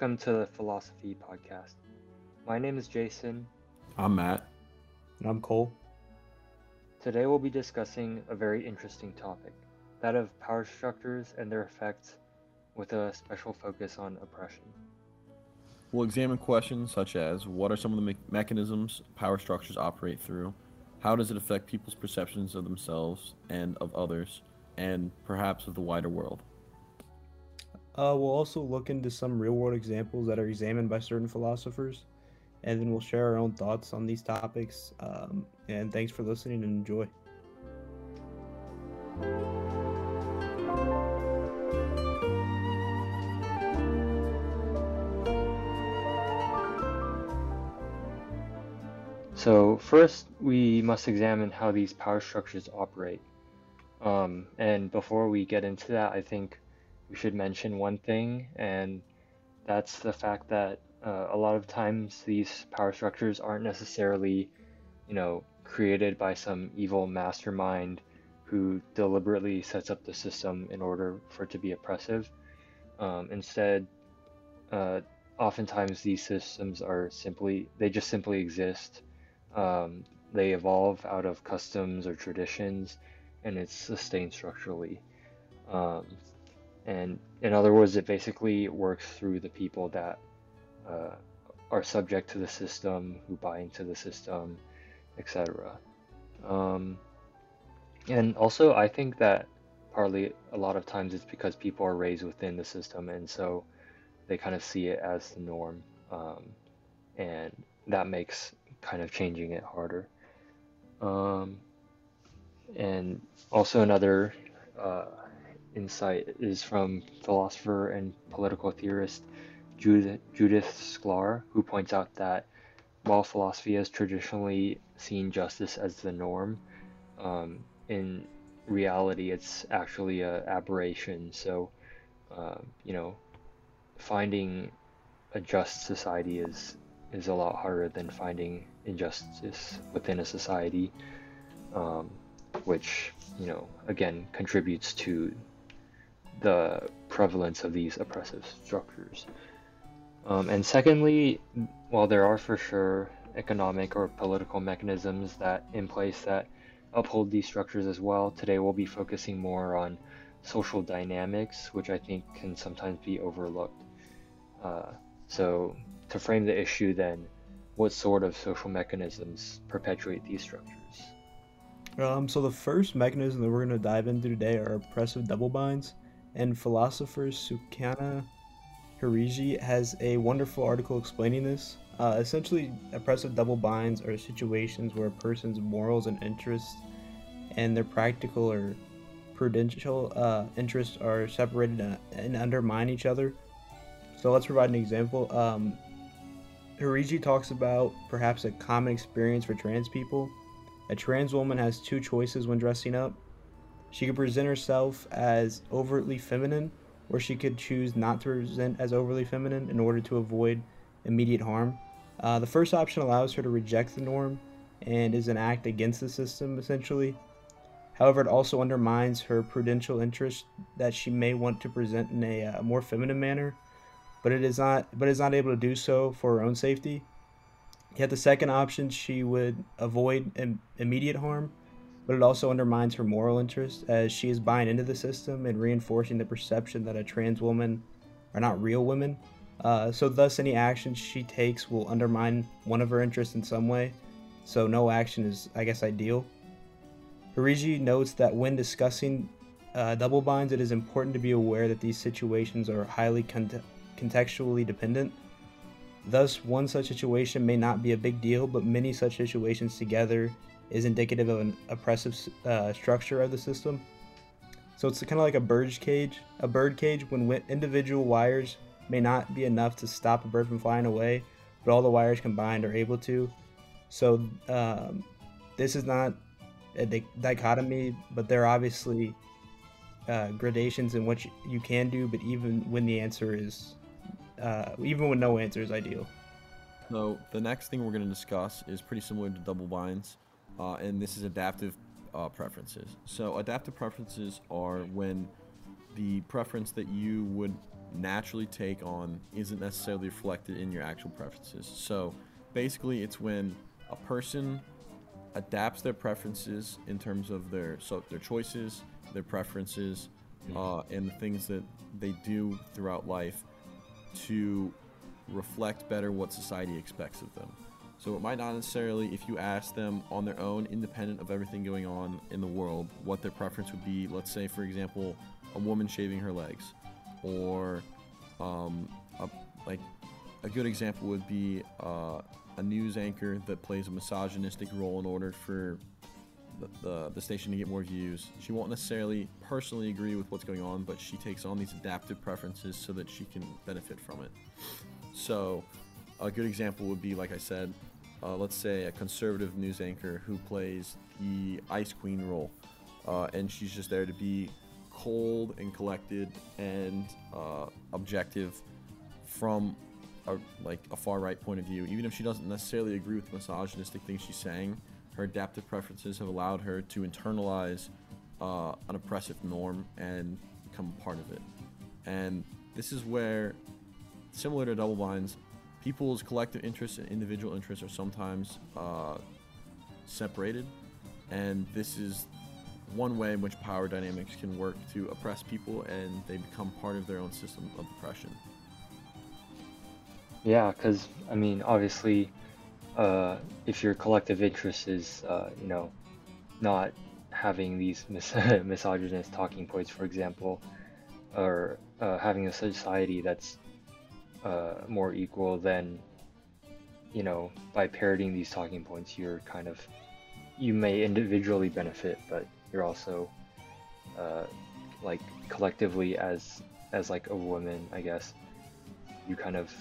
welcome to the Philosophy Podcast. My name is Jason. I'm Matt. And I'm Cole. Today we'll be discussing a very interesting topic that of power structures and their effects, with a special focus on oppression. We'll examine questions such as what are some of the me- mechanisms power structures operate through, how does it affect people's perceptions of themselves and of others, and perhaps of the wider world. Uh, we'll also look into some real world examples that are examined by certain philosophers, and then we'll share our own thoughts on these topics. Um, and thanks for listening and enjoy. So, first, we must examine how these power structures operate. Um, and before we get into that, I think we should mention one thing, and that's the fact that uh, a lot of times these power structures aren't necessarily, you know, created by some evil mastermind who deliberately sets up the system in order for it to be oppressive. Um, instead, uh, oftentimes these systems are simply, they just simply exist. Um, they evolve out of customs or traditions, and it's sustained structurally. Um, and in other words, it basically works through the people that uh, are subject to the system, who buy into the system, etc. Um, and also, I think that partly a lot of times it's because people are raised within the system, and so they kind of see it as the norm, um, and that makes kind of changing it harder. Um, and also another uh, insight is from philosopher and political theorist Judith, Judith Shklar, who points out that while philosophy has traditionally seen justice as the norm, um, in reality it's actually an aberration. So, uh, you know, finding a just society is is a lot harder than finding injustice within a society, um, which you know again contributes to the prevalence of these oppressive structures. Um, and secondly, while there are for sure economic or political mechanisms that in place that uphold these structures as well, today we'll be focusing more on social dynamics, which I think can sometimes be overlooked. Uh, so, to frame the issue, then, what sort of social mechanisms perpetuate these structures? Um, so the first mechanism that we're going to dive into today are oppressive double binds and philosopher Sukaina Hirji has a wonderful article explaining this. Uh, essentially, oppressive double binds are situations where a person's morals and interests and their practical or prudential uh, interests are separated and undermine each other. So let's provide an example. Um, Hirji talks about perhaps a common experience for trans people. A trans woman has two choices when dressing up she could present herself as overtly feminine, or she could choose not to present as overly feminine in order to avoid immediate harm. Uh, the first option allows her to reject the norm and is an act against the system, essentially. However, it also undermines her prudential interest that she may want to present in a uh, more feminine manner, but it is not, but is not able to do so for her own safety. Yet the second option, she would avoid Im- immediate harm but it also undermines her moral interest as she is buying into the system and reinforcing the perception that a trans woman are not real women. Uh, so, thus, any action she takes will undermine one of her interests in some way. So, no action is, I guess, ideal. Hirji notes that when discussing uh, double binds, it is important to be aware that these situations are highly cont- contextually dependent. Thus, one such situation may not be a big deal, but many such situations together is indicative of an oppressive uh, structure of the system. So it's kind of like a bird cage. A bird cage when individual wires may not be enough to stop a bird from flying away, but all the wires combined are able to. So um, this is not a dichotomy, but there are obviously uh, gradations in what you can do. But even when the answer is, uh, even when no answer is ideal. So the next thing we're going to discuss is pretty similar to double binds uh, and this is adaptive uh, preferences. So adaptive preferences are when the preference that you would naturally take on isn't necessarily reflected in your actual preferences. So basically, it's when a person adapts their preferences in terms of their so their choices, their preferences, uh, and the things that they do throughout life to reflect better what society expects of them. So it might not necessarily, if you ask them on their own, independent of everything going on in the world, what their preference would be. Let's say, for example, a woman shaving her legs, or um, a, like a good example would be uh, a news anchor that plays a misogynistic role in order for the, the, the station to get more views. She won't necessarily personally agree with what's going on, but she takes on these adaptive preferences so that she can benefit from it. So, a good example would be, like I said, uh, let's say a conservative news anchor who plays the ice queen role, uh, and she's just there to be cold and collected and uh, objective from a, like a far right point of view. Even if she doesn't necessarily agree with the misogynistic things she's saying, her adaptive preferences have allowed her to internalize uh, an oppressive norm and become part of it. And this is where, similar to double binds, people's collective interests and individual interests are sometimes uh, separated, and this is one way in which power dynamics can work to oppress people and they become part of their own system of oppression. Yeah, because I mean, obviously, uh, if your collective interest is, uh, you know, not having these mis- misogynist talking points, for example, or uh, having a society that's uh, more equal, then, you know, by parroting these talking points, you're kind of, you may individually benefit, but you're also, uh, like collectively as as like a woman, I guess, you kind of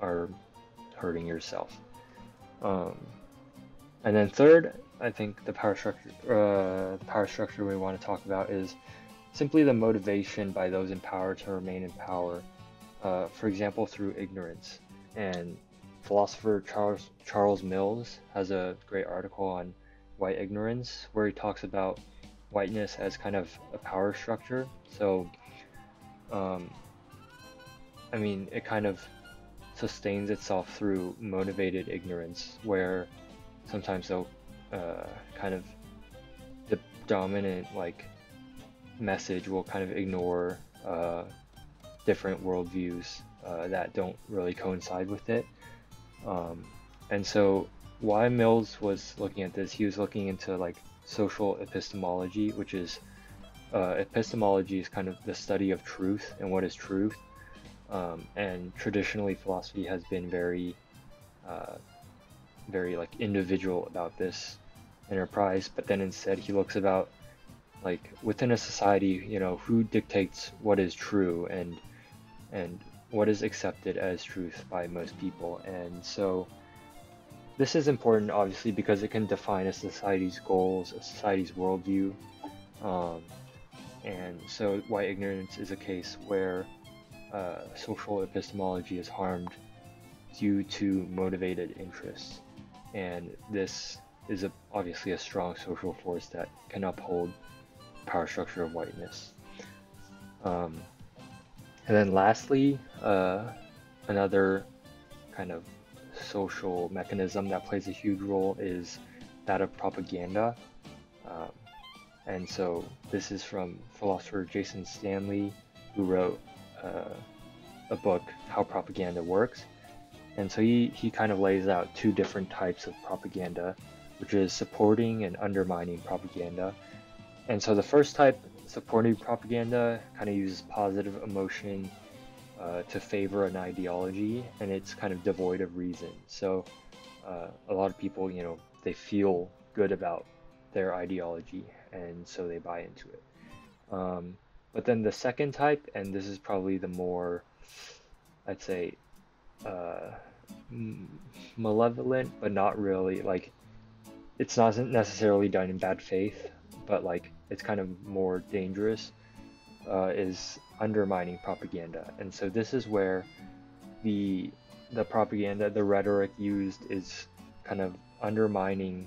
are hurting yourself. Um, and then third, I think the power structure, uh, the power structure we want to talk about is simply the motivation by those in power to remain in power. Uh, for example, through ignorance. And philosopher Charles Charles Mills has a great article on white ignorance where he talks about whiteness as kind of a power structure. So, um, I mean, it kind of sustains itself through motivated ignorance, where sometimes they'll uh, kind of the dominant like message will kind of ignore uh, different worldviews uh, that don't really coincide with it. Um, and so, why Mills was looking at this, he was looking into like social epistemology, which is uh, epistemology is kind of the study of truth and what is truth. Um, and traditionally, philosophy has been very, uh, very like individual about this enterprise. But then instead, he looks about like within a society, you know, who dictates what is true and and what is accepted as truth by most people. And so, this is important, obviously, because it can define a society's goals, a society's worldview. Um, and so, white ignorance is a case where uh, social epistemology is harmed due to motivated interests. And this is a, obviously a strong social force that can uphold power structure of whiteness. Um, and then lastly, uh, another kind of social mechanism that plays a huge role is that of propaganda. Um, and so this is from philosopher Jason Stanley, who wrote uh, a book, How Propaganda Works. And so he, he kind of lays out two different types of propaganda, which is supporting and undermining propaganda. And so the first type, supporting propaganda, kind of uses positive emotion uh, to favor an ideology, and it's kind of devoid of reason. So uh, a lot of people, you know, they feel good about their ideology, and so they buy into it. Um, but then the second type, and this is probably the more, I'd say, uh, malevolent, but not really. Like, it's not necessarily done in bad faith, but like it's kind of more dangerous. Uh, is undermining propaganda, and so this is where the the propaganda, the rhetoric used is kind of undermining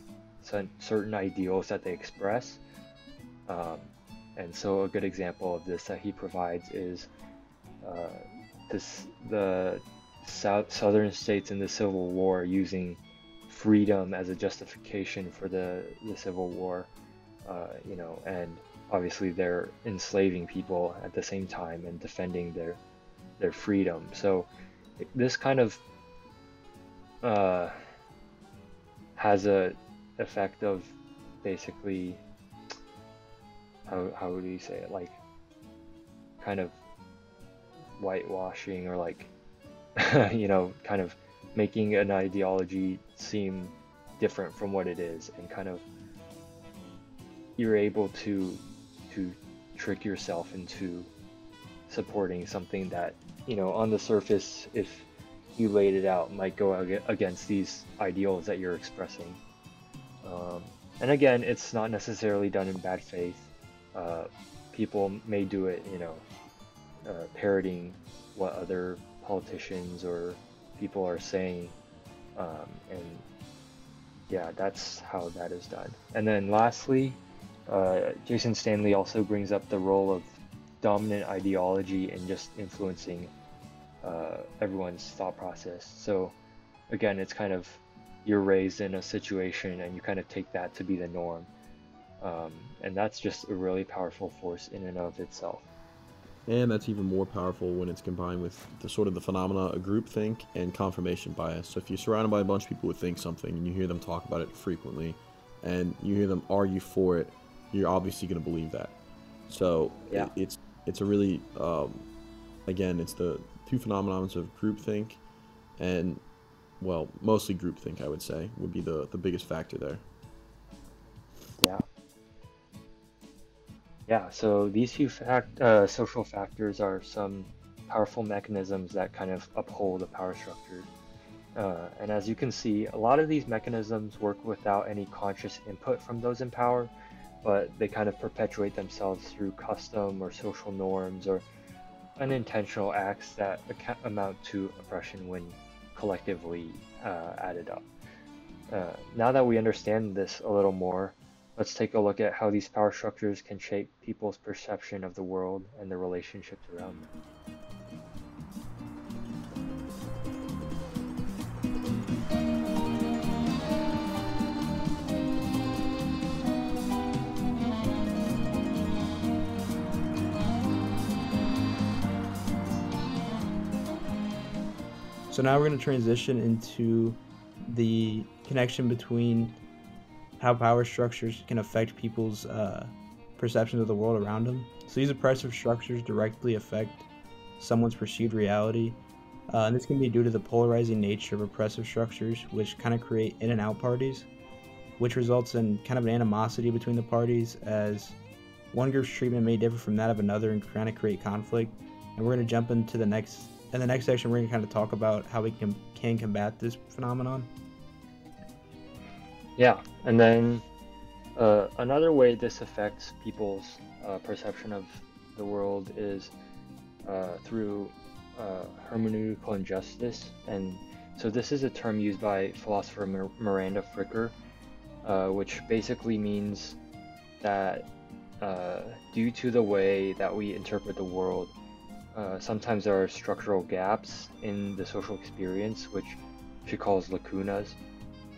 certain ideals that they express. Um, and so a good example of this that he provides is uh, this the south southern states in the Civil War using freedom as a justification for the the Civil War, uh, you know, and obviously they're enslaving people at the same time and defending their their freedom. So this kind of uh, has a effect of basically how how would you say it like kind of whitewashing or like you know kind of making an ideology seem different from what it is and kind of you're able to to trick yourself into supporting something that you know on the surface if you laid it out might go against these ideals that you're expressing. Um, and again it's not necessarily done in bad faith. Uh, people may do it you know uh, parroting what other politicians or people are saying. Um, and yeah that's how that is done. And then lastly uh, Jason Stanley also brings up the role of dominant ideology in just influencing uh, everyone's thought process. So, again, it's kind of you're raised in a situation and you kind of take that to be the norm. Um, and that's just a really powerful force in and of itself. And that's even more powerful when it's combined with the sort of the phenomena of groupthink and confirmation bias. So if you're surrounded by a bunch of people who think something and you hear them talk about it frequently and you hear them argue for it you're obviously going to believe that. So yeah. it's it's a really um, again it's the two phenomenons of groupthink and well mostly groupthink I would say would be the the biggest factor there. Yeah. Yeah. So these two fact uh, social factors are some powerful mechanisms that kind of uphold the power structure. Uh, and as you can see, a lot of these mechanisms work without any conscious input from those in power, but they kind of perpetuate themselves through custom or social norms or unintentional acts that amount to oppression when collectively uh, added up. Uh, now that we understand this a little more, let's take a look at how these power structures can shape people's perception of the world and the relationships around them. So now we're going to transition into the connection between how power structures can affect people's uh, perceptions of the world around them. So these oppressive structures directly affect someone's perceived reality. Uh, and this can be due to the polarizing nature of oppressive structures, which kind of create in and out parties, which results in kind of an animosity between the parties, as one group's treatment may differ from that of another and kind of create conflict. And we're going to jump into the next in the next section, we're going to kind of talk about how we can can combat this phenomenon. Yeah, and then uh, another way this affects people's uh, perception of the world is uh, through uh, hermeneutical injustice, and so this is a term used by philosopher Mir- Miranda Fricker, uh, which basically means that uh, due to the way that we interpret the world, uh, sometimes there are structural gaps in the social experience, which she calls lacunas.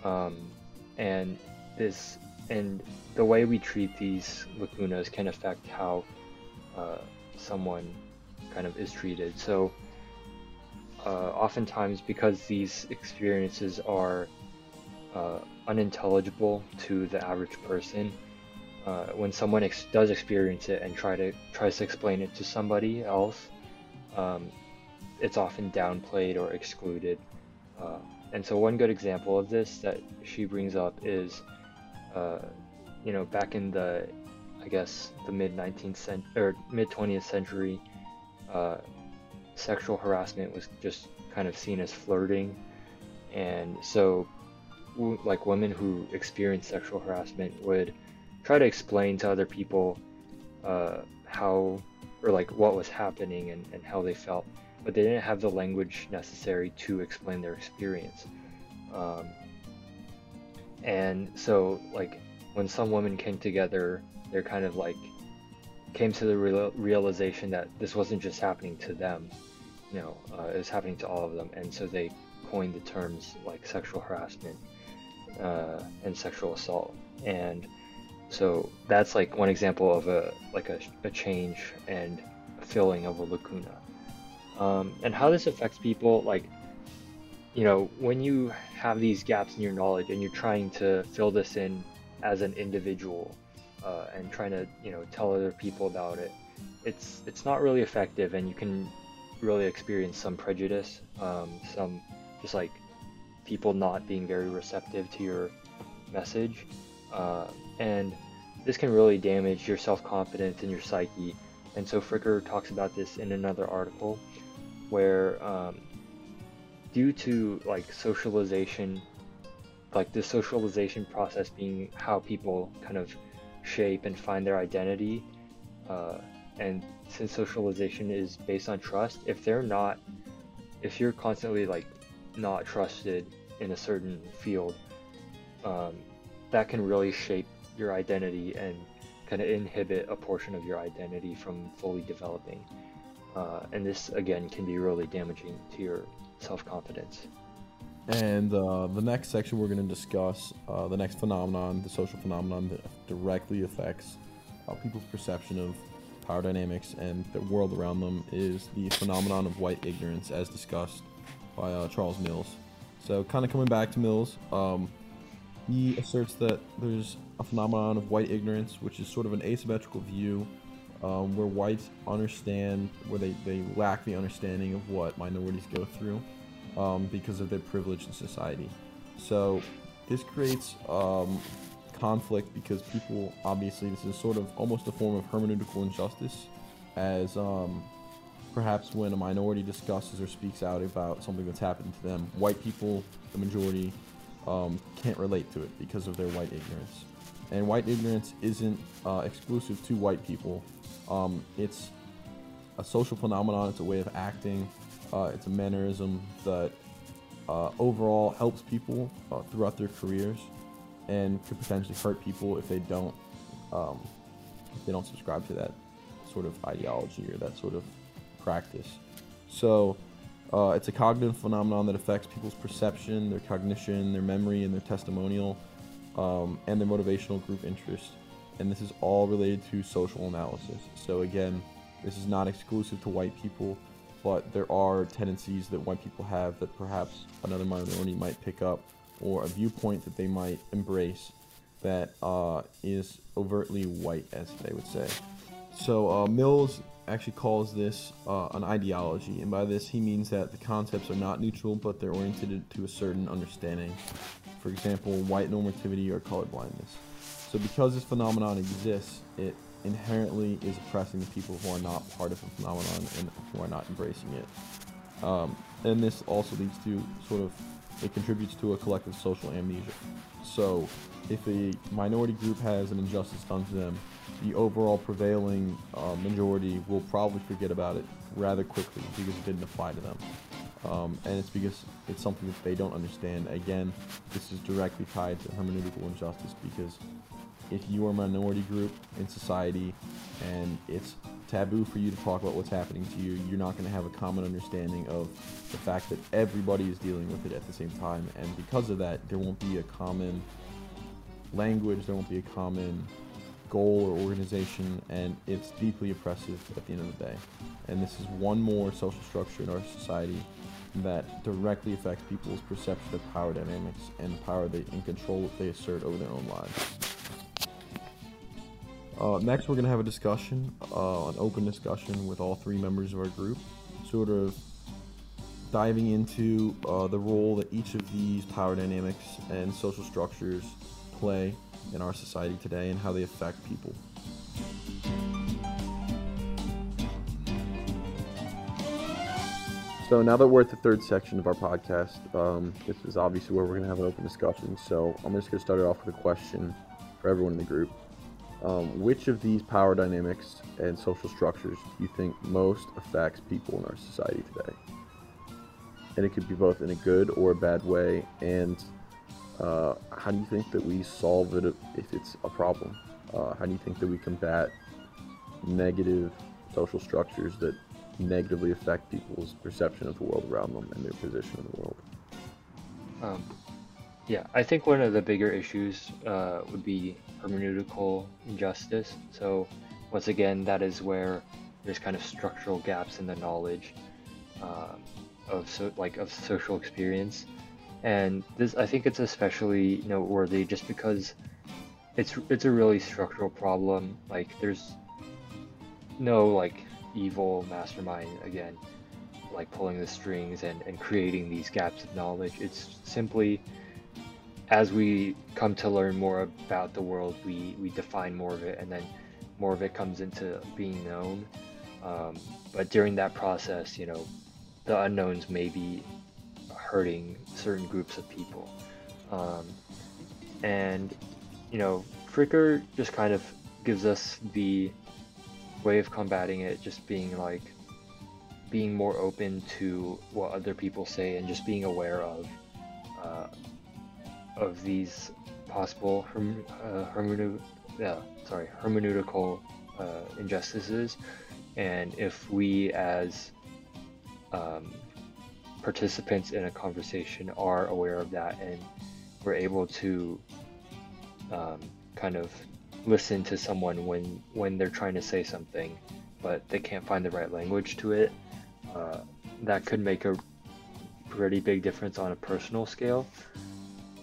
Um, and this and the way we treat these lacunas can affect how uh, someone kind of is treated. So, uh, oftentimes, because these experiences are uh, unintelligible to the average person, uh, when someone ex- does experience it and try to tries to explain it to somebody else, um, it's often downplayed or excluded. Uh, and so one good example of this that she brings up is, uh, you know, back in the, I guess the mid 19th century or mid 20th century, uh, sexual harassment was just kind of seen as flirting, and so, like women who experienced sexual harassment would try to explain to other people uh, how or like what was happening and, and how they felt, but they didn't have the language necessary to explain their experience. Um, and so, like, when some women came together, they're kind of like came to the real, realization that this wasn't just happening to them. you know uh, was happening to all of them, and so they coined the terms like sexual harassment uh, and sexual assault, and so that's like one example of a like a, a change and filling of a lacuna. Um, and how this affects people, like you know, when you have these gaps in your knowledge and you're trying to fill this in as an individual uh, and trying to you know tell other people about it, it's it's not really effective, and you can really experience some prejudice, um, some just like people not being very receptive to your message, uh, and this can really damage your self-confidence and your psyche. And so Fricker talks about this in another article, where um, due to like socialization, like the socialization process being how people kind of shape and find their identity, uh, and since socialization is based on trust, if they're not, if you're constantly like not trusted in a certain field, um, that can really shape your identity and kind of inhibit a portion of your identity from fully developing. Uh, and this again can be really damaging to your self-confidence. And uh, the next section we're going to discuss, uh, the next phenomenon, the social phenomenon that directly affects uh, people's perception of power dynamics and the world around them, is the phenomenon of white ignorance, as discussed by uh, Charles Mills. So, kind of coming back to Mills, um, he asserts that there's a phenomenon of white ignorance, which is sort of an asymmetrical view um, where whites understand, where they, they lack the understanding of what minorities go through um, because of their privilege in society. So this creates um, conflict because people, obviously, this is sort of almost a form of hermeneutical injustice, as um, perhaps when a minority discusses or speaks out about something that's happened to them, white people, the majority, um, can't relate to it because of their white ignorance. And white ignorance isn't uh, exclusive to white people. Um, it's a social phenomenon. It's a way of acting. Uh, it's a mannerism that uh, overall helps people uh, throughout their careers, and could potentially hurt people if they don't um, if they don't subscribe to that sort of ideology or that sort of practice. So uh, it's a cognitive phenomenon that affects people's perception, their cognition, their memory, and their testimonial, um, and their motivational group interest. And this is all related to social analysis. So, again, this is not exclusive to white people, but there are tendencies that white people have that perhaps another minority might pick up, or a viewpoint that they might embrace that uh, is overtly white, as they would say. So, uh, Mills actually calls this uh, an ideology, and by this he means that the concepts are not neutral, but they're oriented to a certain understanding. For example, white normativity or colorblindness. So, because this phenomenon exists, it inherently is oppressing the people who are not part of the phenomenon and who are not embracing it. Um, and this also leads to sort of it contributes to a collective social amnesia. So, if a minority group has an injustice done to them, the overall prevailing uh, majority will probably forget about it rather quickly because it didn't apply to them. Um, and it's because it's something that they don't understand. Again, this is directly tied to hermeneutical injustice because if you are a minority group in society and it's taboo for you to talk about what's happening to you, you're not going to have a common understanding of the fact that everybody is dealing with it at the same time. And because of that, there won't be a common language, there won't be a common goal or organization, and it's deeply oppressive at the end of the day. And this is one more social structure in our society that directly affects people's perception of power dynamics and the power they and control they assert over their own lives. Uh, next, we're going to have a discussion, uh, an open discussion with all three members of our group, sort of diving into uh, the role that each of these power dynamics and social structures play in our society today and how they affect people. So now that we're at the third section of our podcast, um, this is obviously where we're going to have an open discussion. So I'm just going to start it off with a question for everyone in the group. Um, which of these power dynamics and social structures do you think most affects people in our society today? And it could be both in a good or a bad way. And uh, how do you think that we solve it if it's a problem? Uh, how do you think that we combat negative social structures that negatively affect people's perception of the world around them and their position in the world? Um, yeah, I think one of the bigger issues uh, would be hermeneutical injustice. So, once again, that is where there's kind of structural gaps in the knowledge uh, of so like of social experience, and this I think it's especially noteworthy just because it's it's a really structural problem. Like, there's no like evil mastermind again like pulling the strings and, and creating these gaps of knowledge. It's simply as we come to learn more about the world, we, we define more of it, and then more of it comes into being known. Um, but during that process, you know, the unknowns may be hurting certain groups of people. Um, and, you know, Fricker just kind of gives us the way of combating it, just being like, being more open to what other people say and just being aware of uh, of these possible herm- uh, yeah, sorry, hermeneutical uh, injustices, and if we as um, participants in a conversation are aware of that and we're able to um, kind of listen to someone when when they're trying to say something but they can't find the right language to it uh, that could make a pretty big difference on a personal scale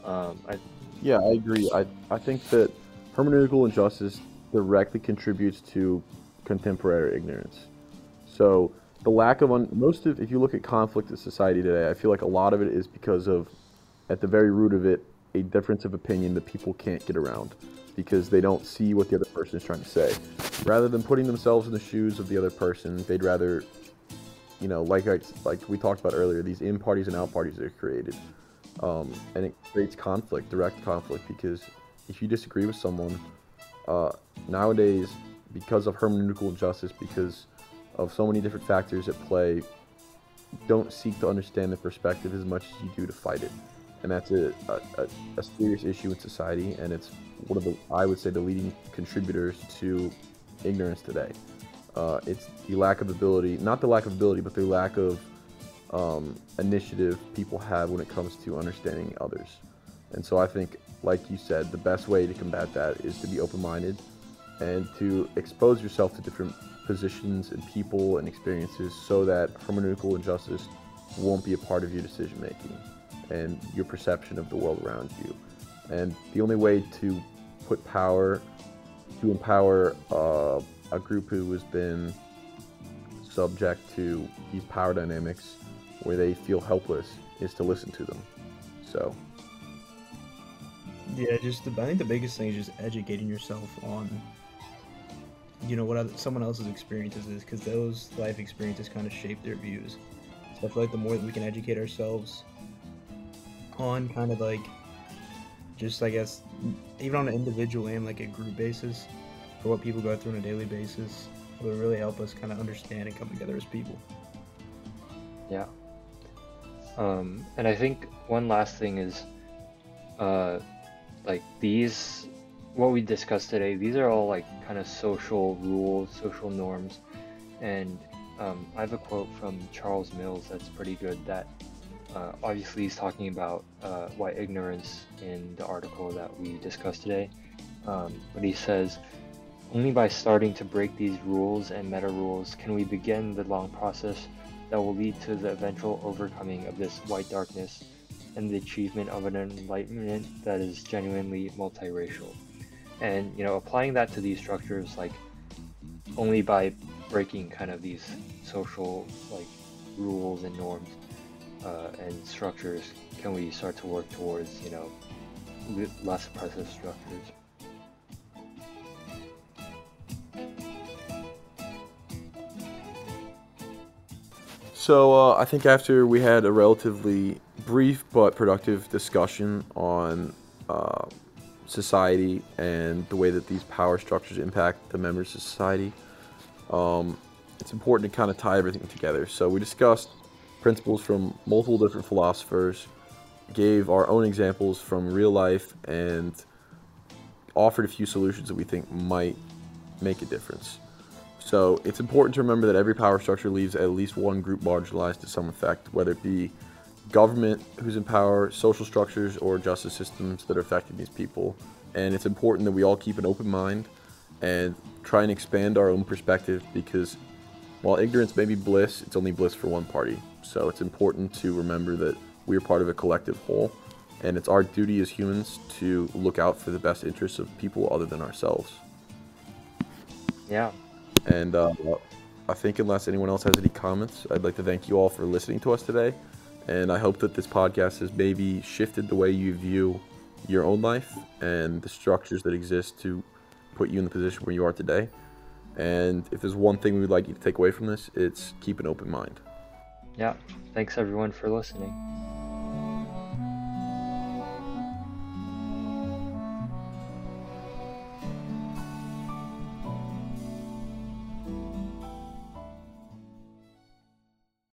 um, I, yeah, I agree. I, I think that hermeneutical injustice directly contributes to contemporary ignorance. So the lack of un- most of if you look at conflict in society today, I feel like a lot of it is because of at the very root of it a difference of opinion that people can't get around because they don't see what the other person is trying to say. Rather than putting themselves in the shoes of the other person, they'd rather you know, like I, like we talked about earlier, these in parties and out parties that are created um, and it creates conflict, direct conflict, because if you disagree with someone, uh, nowadays, because of hermeneutical justice, because of so many different factors at play, don't seek to understand the perspective as much as you do to fight it. And that's a, a, a serious issue in society, and it's one of the, I would say, the leading contributors to ignorance today. Uh, it's the lack of ability, not the lack of ability, but the lack of um, initiative people have when it comes to understanding others. And so I think, like you said, the best way to combat that is to be open minded and to expose yourself to different positions and people and experiences so that hermeneutical injustice won't be a part of your decision making and your perception of the world around you. And the only way to put power, to empower uh, a group who has been subject to these power dynamics where they feel helpless is to listen to them. So. Yeah, just the, I think the biggest thing is just educating yourself on, you know, what other, someone else's experiences is, because those life experiences kind of shape their views. So I feel like the more that we can educate ourselves on kind of like, just I guess, even on an individual and like a group basis, for what people go through on a daily basis, it will really help us kind of understand and come together as people. Yeah. Um, and I think one last thing is, uh, like these, what we discussed today, these are all like kind of social rules, social norms. And um, I have a quote from Charles Mills that's pretty good that uh, obviously he's talking about uh, white ignorance in the article that we discussed today. Um, but he says, only by starting to break these rules and meta rules can we begin the long process that will lead to the eventual overcoming of this white darkness and the achievement of an enlightenment that is genuinely multiracial. And you know, applying that to these structures, like only by breaking kind of these social like rules and norms uh, and structures can we start to work towards you know less oppressive structures. So uh, I think after we had a relatively brief but productive discussion on uh, society and the way that these power structures impact the members of society, um, it's important to kind of tie everything together. So we discussed principles from multiple different philosophers, gave our own examples from real life, and offered a few solutions that we think might make a difference. So it's important to remember that every power structure leaves at least one group marginalized to some effect, whether it be government who's in power, social structures, or justice systems that are affecting these people. And it's important that we all keep an open mind and try and expand our own perspective because while ignorance may be bliss, it's only bliss for one party. So it's important to remember that we are part of a collective whole, and it's our duty as humans to look out for the best interests of people other than ourselves. Yeah. And uh, I think, unless anyone else has any comments, I'd like to thank you all for listening to us today. And I hope that this podcast has maybe shifted the way you view your own life and the structures that exist to put you in the position where you are today. And if there's one thing we would like you to take away from this, it's keep an open mind. Yeah. Thanks everyone for listening.